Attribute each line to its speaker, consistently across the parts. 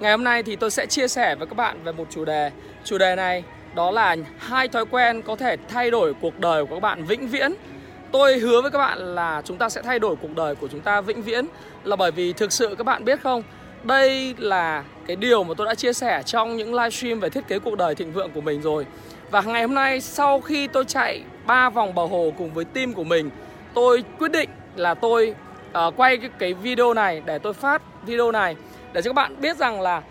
Speaker 1: Ngày hôm nay thì tôi sẽ chia sẻ với các bạn về một chủ đề. Chủ đề này đó là hai thói quen có thể thay đổi cuộc đời của các bạn vĩnh viễn. Tôi hứa với các bạn là chúng ta sẽ thay đổi cuộc đời của chúng ta vĩnh viễn là bởi vì thực sự các bạn biết không, đây là cái điều mà tôi đã chia sẻ trong những livestream về thiết kế cuộc đời thịnh vượng của mình rồi. Và ngày hôm nay sau khi tôi chạy 3 vòng bờ hồ cùng với team của mình, tôi quyết định là tôi uh, quay cái, cái video này để tôi phát video này để cho các bạn biết rằng là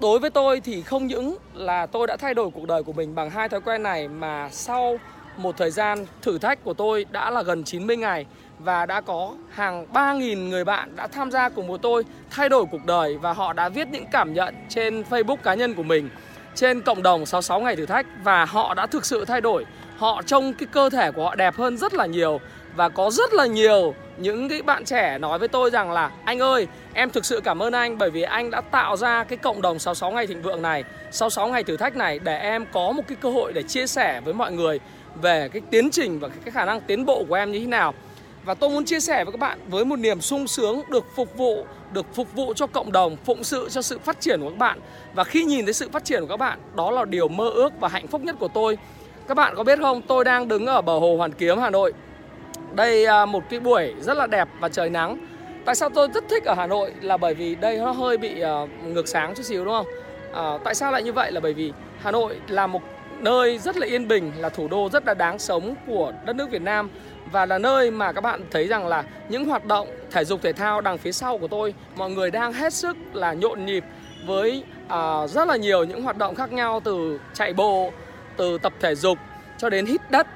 Speaker 1: đối với tôi thì không những là tôi đã thay đổi cuộc đời của mình bằng hai thói quen này, mà sau một thời gian thử thách của tôi đã là gần 90 ngày và đã có hàng 3.000 người bạn đã tham gia cùng với tôi thay đổi cuộc đời và họ đã viết những cảm nhận trên Facebook cá nhân của mình, trên cộng đồng 66 ngày thử thách và họ đã thực sự thay đổi. Họ trông cái cơ thể của họ đẹp hơn rất là nhiều và có rất là nhiều những cái bạn trẻ nói với tôi rằng là, anh ơi, em thực sự cảm ơn anh bởi vì anh đã tạo ra cái cộng đồng 66 ngày thịnh vượng này 66 ngày thử thách này để em có một cái cơ hội để chia sẻ với mọi người về cái tiến trình và cái khả năng tiến bộ của em như thế nào. Và tôi muốn chia sẻ với các bạn với một niềm sung sướng được phục vụ, được phục vụ cho cộng đồng, phụng sự cho sự phát triển của các bạn. Và khi nhìn thấy sự phát triển của các bạn, đó là điều mơ ước và hạnh phúc nhất của tôi. Các bạn có biết không? Tôi đang đứng ở bờ hồ hoàn kiếm, hà nội đây à, một cái buổi rất là đẹp và trời nắng Tại sao tôi rất thích ở Hà Nội là bởi vì đây nó hơi bị à, ngược sáng chút xíu đúng không? À, tại sao lại như vậy là bởi vì Hà Nội là một nơi rất là yên bình, là thủ đô rất là đáng sống của đất nước Việt Nam và là nơi mà các bạn thấy rằng là những hoạt động thể dục thể thao đằng phía sau của tôi mọi người đang hết sức là nhộn nhịp với uh, rất là nhiều những hoạt động khác nhau từ chạy bộ, từ tập thể dục cho đến hít đất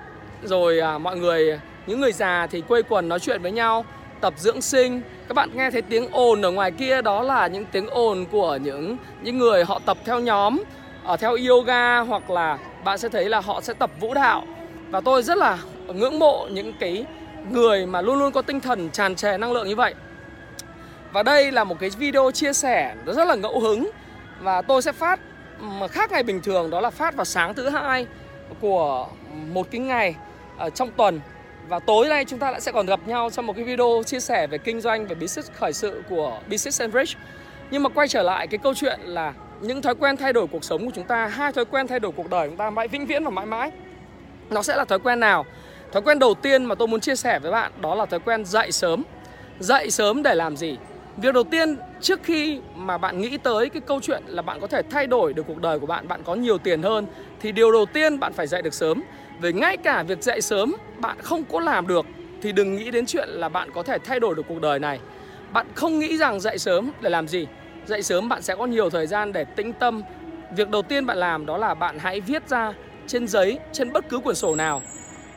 Speaker 1: rồi uh, mọi người những người già thì quây quần nói chuyện với nhau, tập dưỡng sinh. Các bạn nghe thấy tiếng ồn ở ngoài kia, đó là những tiếng ồn của những những người họ tập theo nhóm ở theo yoga, hoặc là bạn sẽ thấy là họ sẽ tập vũ đạo. Và tôi rất là ngưỡng mộ những cái người mà luôn luôn có tinh thần tràn trề năng lượng như vậy. Và đây là một cái video chia sẻ rất là ngẫu hứng. Và tôi sẽ phát, mà khác ngày bình thường, đó là phát vào sáng thứ hai của một cái ngày ở trong tuần và tối nay chúng ta lại sẽ còn gặp nhau trong một cái video chia sẻ về kinh doanh về business khởi sự của Business Enrich. Nhưng mà quay trở lại cái câu chuyện là những thói quen thay đổi cuộc sống của chúng ta, hai thói quen thay đổi cuộc đời của chúng ta mãi vĩnh viễn và mãi mãi. Nó sẽ là thói quen nào? Thói quen đầu tiên mà tôi muốn chia sẻ với bạn đó là thói quen dậy sớm. Dậy sớm để làm gì? Việc đầu tiên trước khi mà bạn nghĩ tới cái câu chuyện là bạn có thể thay đổi được cuộc đời của bạn, bạn có nhiều tiền hơn thì điều đầu tiên bạn phải dậy được sớm. Vì ngay cả việc dậy sớm bạn không có làm được thì đừng nghĩ đến chuyện là bạn có thể thay đổi được cuộc đời này. Bạn không nghĩ rằng dậy sớm để làm gì. Dậy sớm bạn sẽ có nhiều thời gian để tĩnh tâm. Việc đầu tiên bạn làm đó là bạn hãy viết ra trên giấy, trên bất cứ quyển sổ nào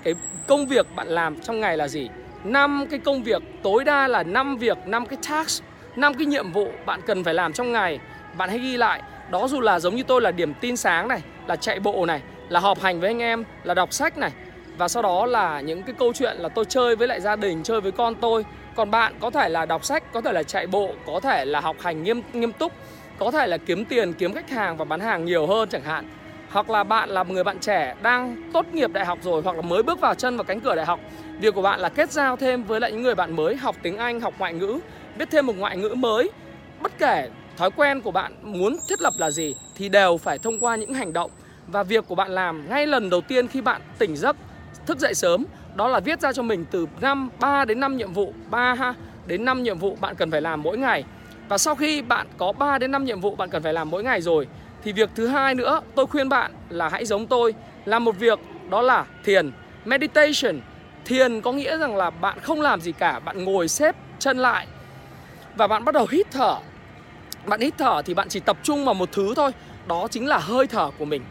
Speaker 1: cái công việc bạn làm trong ngày là gì. năm cái công việc tối đa là 5 việc, 5 cái task, 5 cái nhiệm vụ bạn cần phải làm trong ngày. Bạn hãy ghi lại. Đó dù là giống như tôi là điểm tin sáng này, là chạy bộ này, là họp hành với anh em, là đọc sách này, và sau đó là những cái câu chuyện là tôi chơi với lại gia đình, chơi với con tôi. Còn bạn có thể là đọc sách, có thể là chạy bộ, có thể là học hành nghiêm nghiêm túc, có thể là kiếm tiền, kiếm khách hàng và bán hàng nhiều hơn chẳng hạn. Hoặc là bạn là một người bạn trẻ đang tốt nghiệp đại học rồi hoặc là mới bước vào chân vào cánh cửa đại học, việc của bạn là kết giao thêm với lại những người bạn mới, học tiếng anh, học ngoại ngữ, biết thêm một ngoại ngữ mới. Bất kể thói quen của bạn muốn thiết lập là gì thì đều phải thông qua những hành động. Và việc của bạn làm ngay lần đầu tiên khi bạn tỉnh giấc thức dậy sớm đó là viết ra cho mình từ 5 3 đến 5 nhiệm vụ 3 ha đến 5 nhiệm vụ bạn cần phải làm mỗi ngày. Và sau khi bạn có 3 đến 5 nhiệm vụ bạn cần phải làm mỗi ngày rồi thì việc thứ hai nữa tôi khuyên bạn là hãy giống tôi làm một việc đó là thiền, meditation. Thiền có nghĩa rằng là bạn không làm gì cả, bạn ngồi xếp chân lại và bạn bắt đầu hít thở. Bạn hít thở thì bạn chỉ tập trung vào một thứ thôi, đó chính là hơi thở của mình.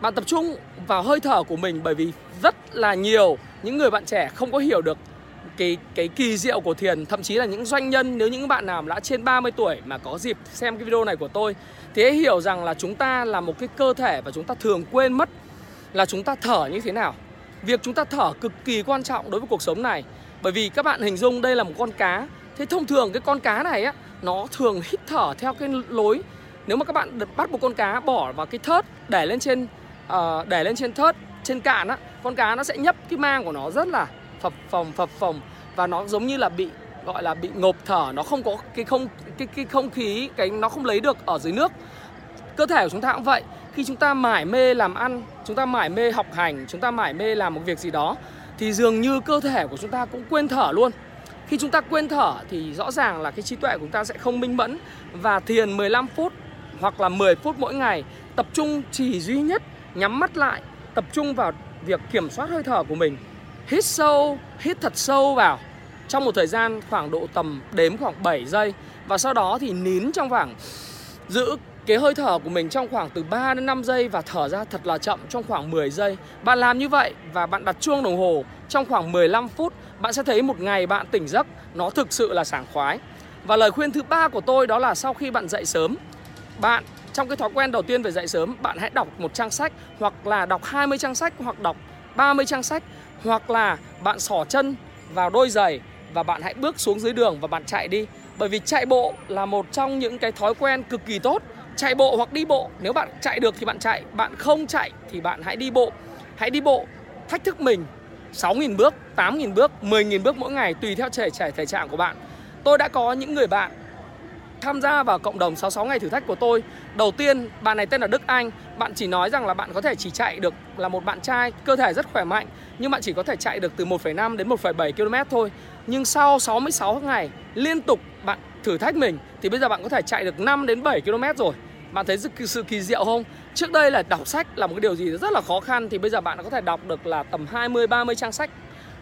Speaker 1: Bạn tập trung vào hơi thở của mình bởi vì rất là nhiều những người bạn trẻ không có hiểu được cái cái kỳ diệu của thiền. Thậm chí là những doanh nhân, nếu những bạn nào đã trên 30 tuổi mà có dịp xem cái video này của tôi, thì hãy hiểu rằng là chúng ta là một cái cơ thể và chúng ta thường quên mất là chúng ta thở như thế nào. Việc chúng ta thở cực kỳ quan trọng đối với cuộc sống này, bởi vì các bạn hình dung đây là một con cá. Thế thông thường cái con cá này á, nó thường hít thở theo cái lối, nếu mà các bạn bắt một con cá bỏ vào cái thớt để lên trên uh, để lên trên thớt trên cạn á con cá nó sẽ nhấp cái mang của nó rất là phập phồng phập phồng. Và nó giống như là bị gọi là bị ngộp thở nó không có cái không cái cái không khí cái nó không lấy được ở dưới nước. Cơ thể của chúng ta cũng vậy. Khi chúng ta mải mê làm ăn chúng ta mải mê học hành chúng ta mải mê làm một việc gì đó thì dường như cơ thể của chúng ta cũng quên thở luôn. Khi chúng ta quên thở thì rõ ràng là cái trí tuệ của chúng ta sẽ không minh mẫn và thiền 15 phút hoặc là 10 phút mỗi ngày tập trung chỉ duy nhất nhắm mắt lại tập trung vào việc kiểm soát hơi thở của mình hít sâu hít thật sâu vào trong một thời gian khoảng độ tầm đếm khoảng 7 giây và sau đó thì nín trong khoảng giữ cái hơi thở của mình trong khoảng từ 3 đến 5 giây và thở ra thật là chậm trong khoảng 10 giây. Bạn làm như vậy và bạn đặt chuông đồng hồ trong khoảng 15 phút, bạn sẽ thấy một ngày bạn tỉnh giấc nó thực sự là sảng khoái. Và lời khuyên thứ ba của tôi đó là sau khi bạn dậy sớm, bạn trong cái thói quen đầu tiên về dậy sớm, bạn hãy đọc một trang sách hoặc là đọc 20 trang sách hoặc đọc 30 trang sách hoặc là bạn xỏ chân vào đôi giày và bạn hãy bước xuống dưới đường và bạn chạy đi. Bởi vì chạy bộ là một trong những cái thói quen cực kỳ tốt. Chạy bộ hoặc đi bộ nếu bạn chạy được thì bạn chạy bạn không chạy thì bạn hãy đi bộ. Hãy đi bộ thách thức mình 6.000 bước, 8.000 bước, 10.000 bước mỗi ngày tùy theo thể, thể, thể trạng của bạn. Tôi đã có những người bạn tham gia vào cộng đồng 66 ngày thử thách của tôi. Đầu tiên, bạn này tên là Đức Anh. Bạn chỉ nói rằng là bạn có thể chỉ chạy được là một bạn trai Cơ thể rất khỏe mạnh Nhưng bạn chỉ có thể chạy được từ 1,5 đến 1,7 km thôi. Nhưng sau 66 ngày liên tục bạn thử thách mình Thì bây giờ bạn có thể chạy được 5 đến 7 km rồi. Bạn thấy sự kỳ diệu không? Trước đây là đọc sách là một cái điều gì rất là khó khăn Thì bây giờ bạn có thể đọc được là tầm 20-30 trang sách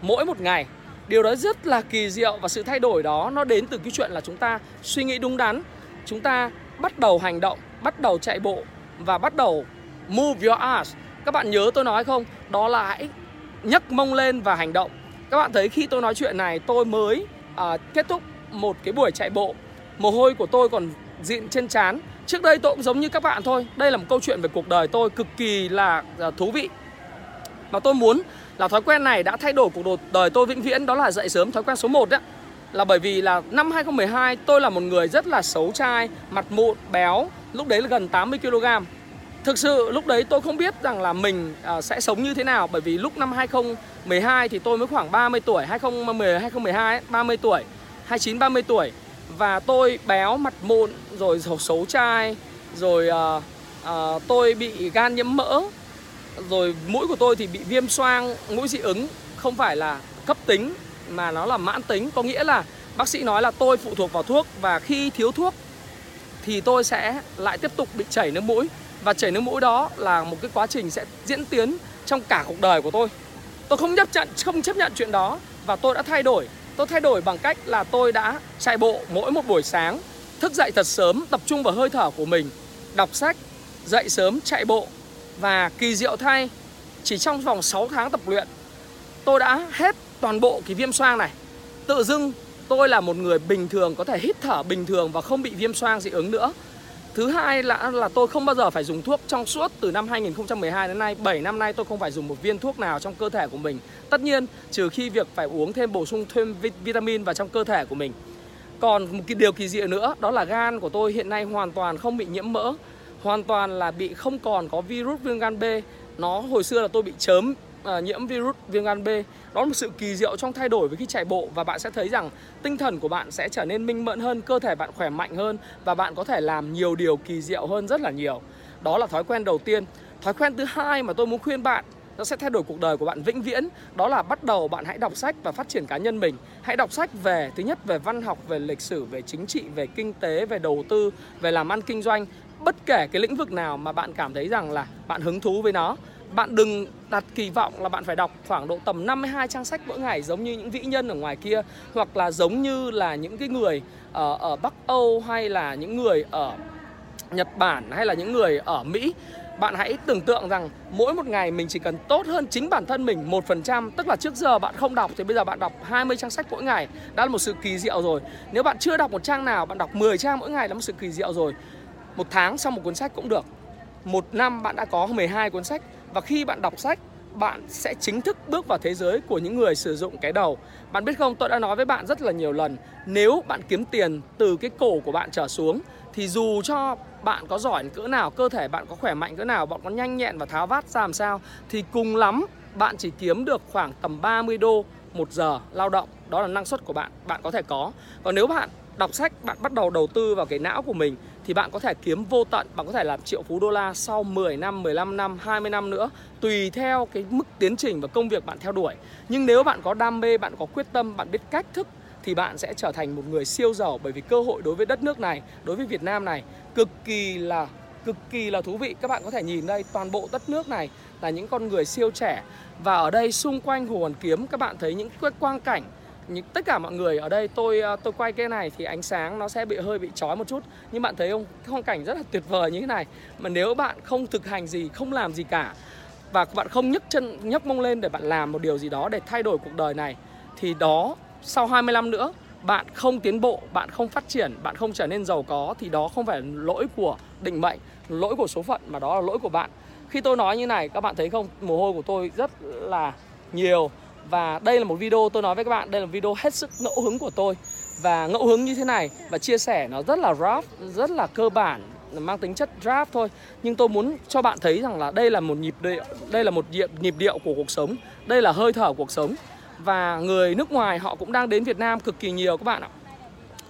Speaker 1: mỗi một ngày. Điều đó rất là kỳ diệu và sự thay đổi đó nó đến từ cái chuyện là chúng ta suy nghĩ đúng đắn Chúng ta bắt đầu hành động, bắt đầu chạy bộ và bắt đầu move your ass. Các bạn nhớ tôi nói không? Đó là hãy nhấc mông lên và hành động. Các bạn thấy khi tôi nói chuyện này tôi mới à, kết thúc một cái buổi chạy bộ. Mồ hôi của tôi còn diện trên trán. Trước đây tôi cũng giống như các bạn thôi. Đây là một câu chuyện về cuộc đời tôi cực kỳ là à, thú vị. Và tôi muốn là thói quen này đã thay đổi cuộc đời tôi vĩnh viễn Đó là dậy sớm. Thói quen số 1 đấy Là bởi vì là năm 2012 tôi là một người rất là xấu trai Mặt mụn, béo Lúc đấy là gần 80kg Thực sự lúc đấy tôi không biết rằng là mình uh, sẽ sống như thế nào Bởi vì lúc năm 2012 thì tôi mới khoảng 30 tuổi 2010, 2012 ấy, 30 tuổi 29, 30 tuổi. Và tôi béo mặt mụn rồi xấu trai rồi uh, uh, tôi bị gan nhiễm mỡ rồi mũi của tôi thì bị viêm xoang mũi dị ứng không phải là cấp tính mà nó là mãn tính. Có nghĩa là bác sĩ nói là tôi phụ thuộc vào thuốc và khi thiếu thuốc thì tôi sẽ lại tiếp tục bị chảy nước mũi. Và chảy nước mũi đó là một cái quá trình sẽ diễn tiến trong cả cuộc đời của tôi. Tôi không chấp nhận không chấp nhận chuyện đó và tôi đã thay đổi. Tôi thay đổi bằng cách là tôi đã chạy bộ mỗi một buổi sáng Thức dậy thật sớm, tập trung vào hơi thở của mình Đọc sách, dậy sớm, chạy bộ. Và kỳ diệu thay Chỉ trong vòng 6 tháng tập luyện, Tôi đã hết toàn bộ cái viêm xoang này. Tự dưng tôi là một người bình thường, Có thể hít thở bình thường và không bị viêm xoang dị ứng nữa. Thứ hai là là tôi không bao giờ phải dùng thuốc trong suốt từ năm 2012 đến nay. 7 năm nay tôi không phải dùng một viên thuốc nào trong cơ thể của mình. Tất nhiên, trừ khi việc phải uống thêm bổ sung thêm vitamin vào trong cơ thể của mình. Còn một cái điều kỳ diệu nữa, đó là gan của tôi hiện nay hoàn toàn không bị nhiễm mỡ. Hoàn toàn là bị không còn có virus viêm gan B. Nó hồi xưa là tôi bị chớm uh, nhiễm virus viêm gan B. Đó là một sự kỳ diệu trong thay đổi với khi chạy bộ và bạn sẽ thấy rằng tinh thần của bạn sẽ trở nên minh mẫn hơn cơ thể bạn khỏe mạnh hơn và bạn có thể làm nhiều điều kỳ diệu hơn rất là nhiều. Đó là thói quen đầu tiên. Thói quen thứ hai mà tôi muốn khuyên bạn nó sẽ thay đổi cuộc đời của bạn vĩnh viễn đó là bắt đầu bạn hãy đọc sách và phát triển cá nhân mình. Hãy đọc sách về thứ nhất về văn học về lịch sử về chính trị về kinh tế về đầu tư về làm ăn kinh doanh bất kể cái lĩnh vực nào mà bạn cảm thấy rằng là bạn hứng thú với nó bạn đừng đặt kỳ vọng là bạn phải đọc khoảng độ tầm 52 trang sách mỗi ngày giống như những vĩ nhân ở ngoài kia hoặc là giống như là những cái người ở, ở Bắc Âu hay là những người ở Nhật Bản hay là những người ở Mỹ bạn hãy tưởng tượng rằng mỗi một ngày mình chỉ cần tốt hơn chính bản thân mình 1%, tức là trước giờ bạn không đọc thì bây giờ bạn đọc 20 trang sách mỗi ngày, đã là một sự kỳ diệu rồi. Nếu bạn chưa đọc một trang nào, bạn đọc 10 trang mỗi ngày là một sự kỳ diệu rồi. Một tháng xong một cuốn sách cũng được. Một năm bạn đã có 12 cuốn sách và khi bạn đọc sách bạn sẽ chính thức bước vào thế giới của những người sử dụng cái đầu. Bạn biết không, tôi đã nói với bạn rất là nhiều lần, nếu bạn kiếm tiền từ cái cổ của bạn trở xuống thì dù cho bạn có giỏi cỡ nào, cơ thể bạn có khỏe mạnh cỡ nào, bạn có nhanh nhẹn và tháo vát ra làm sao thì cùng lắm bạn chỉ kiếm được khoảng tầm 30 đô một giờ lao động, đó là năng suất của bạn, bạn có thể có. Còn nếu bạn đọc sách, bạn bắt đầu đầu tư vào cái não của mình thì bạn có thể kiếm vô tận, bạn có thể làm triệu phú đô la sau 10 năm, 15 năm, 20 năm nữa tùy theo cái mức tiến trình và công việc bạn theo đuổi. Nhưng nếu bạn có đam mê, bạn có quyết tâm, bạn biết cách thức thì bạn sẽ trở thành một người siêu giàu bởi vì cơ hội đối với đất nước này, đối với Việt Nam này cực kỳ là cực kỳ là thú vị. Các bạn có thể nhìn đây, toàn bộ đất nước này là những con người siêu trẻ và ở đây xung quanh Hồ Hoàn Kiếm các bạn thấy những quang cảnh những tất cả mọi người ở đây tôi ờ, tôi quay cái này thì ánh sáng nó sẽ bị hơi bị chói một chút. Nhưng bạn thấy không? Cái hoàn cảnh rất là tuyệt vời như thế này. Mà nếu bạn không thực hành gì không làm gì cả và bạn không nhấc chân nhấc mông lên để bạn làm một điều gì đó để thay đổi cuộc đời này thì đó sau 20 năm nữa bạn không tiến bộ, bạn không phát triển, bạn không trở nên giàu có thì đó không phải lỗi của định mệnh, lỗi của số phận mà đó là lỗi của bạn. Khi tôi nói như này các bạn thấy không, mồ hôi của tôi rất là nhiều và đây là một video tôi nói với các bạn, đây là một video hết sức ngẫu hứng của tôi. Và ngẫu hứng như thế này và chia sẻ nó rất là rough, rất là cơ bản mang tính chất draft thôi. Nhưng tôi muốn cho bạn thấy rằng là đây là một nhịp điệu đây là một nhịp, nhịp điệu của cuộc sống. Đây là hơi thở của cuộc sống. Và người nước ngoài họ cũng đang đến Việt Nam cực kỳ nhiều các bạn ạ.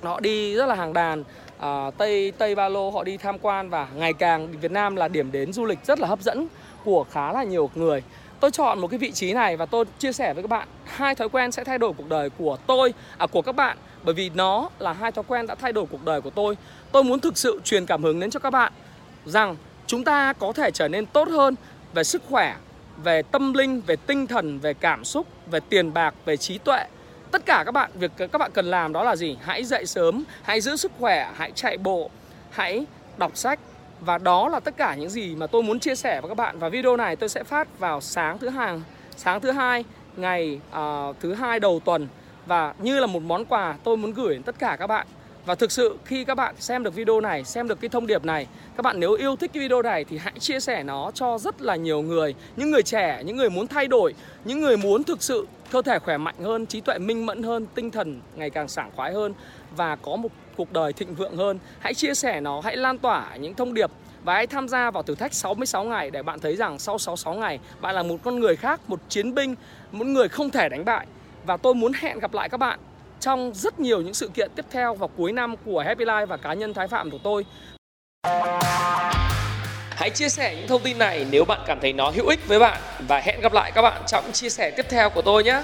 Speaker 1: Họ đi rất là hàng đàn à, Tây Tây Ba Lô họ đi tham quan và ngày càng Việt Nam là điểm đến du lịch rất là hấp dẫn của khá là nhiều người tôi chọn một cái vị trí này và tôi chia sẻ với các bạn. Hai thói quen sẽ thay đổi cuộc đời của tôi à của các bạn, bởi vì nó là hai thói quen đã thay đổi cuộc đời của tôi. Tôi muốn thực sự truyền cảm hứng đến cho các bạn rằng chúng ta có thể trở nên tốt hơn về sức khỏe, về tâm linh, về tinh thần, về cảm xúc, về tiền bạc, về trí tuệ. Tất cả các bạn, việc các bạn cần làm đó là gì? Hãy dậy sớm, hãy giữ sức khỏe, hãy chạy bộ, hãy đọc sách và đó là tất cả những gì mà tôi muốn chia sẻ với các bạn. Và video này tôi sẽ phát vào sáng thứ hai sáng thứ hai ngày uh, thứ hai đầu tuần. Và như là một món quà tôi muốn gửi đến tất cả các bạn. Và thực sự khi các bạn xem được video này, xem được cái thông điệp này Các bạn nếu yêu thích cái video này thì hãy chia sẻ nó cho rất là nhiều người. Những người trẻ, những người muốn thay đổi Những người muốn thực sự cơ thể khỏe mạnh hơn, trí tuệ minh mẫn hơn, tinh thần ngày càng sảng khoái hơn. Và có một cuộc đời thịnh vượng hơn Hãy chia sẻ nó, hãy lan tỏa những thông điệp và hãy tham gia vào thử thách 66 ngày để bạn thấy rằng sau 66 ngày bạn là một con người khác, một chiến binh, một người không thể đánh bại. Và tôi muốn hẹn gặp lại các bạn trong rất nhiều những sự kiện tiếp theo vào cuối năm của Happy Life và cá nhân Thái Phạm của tôi. Hãy chia sẻ những thông tin này nếu bạn cảm thấy nó hữu ích với bạn và hẹn gặp lại các bạn trong chia sẻ tiếp theo của tôi nhé.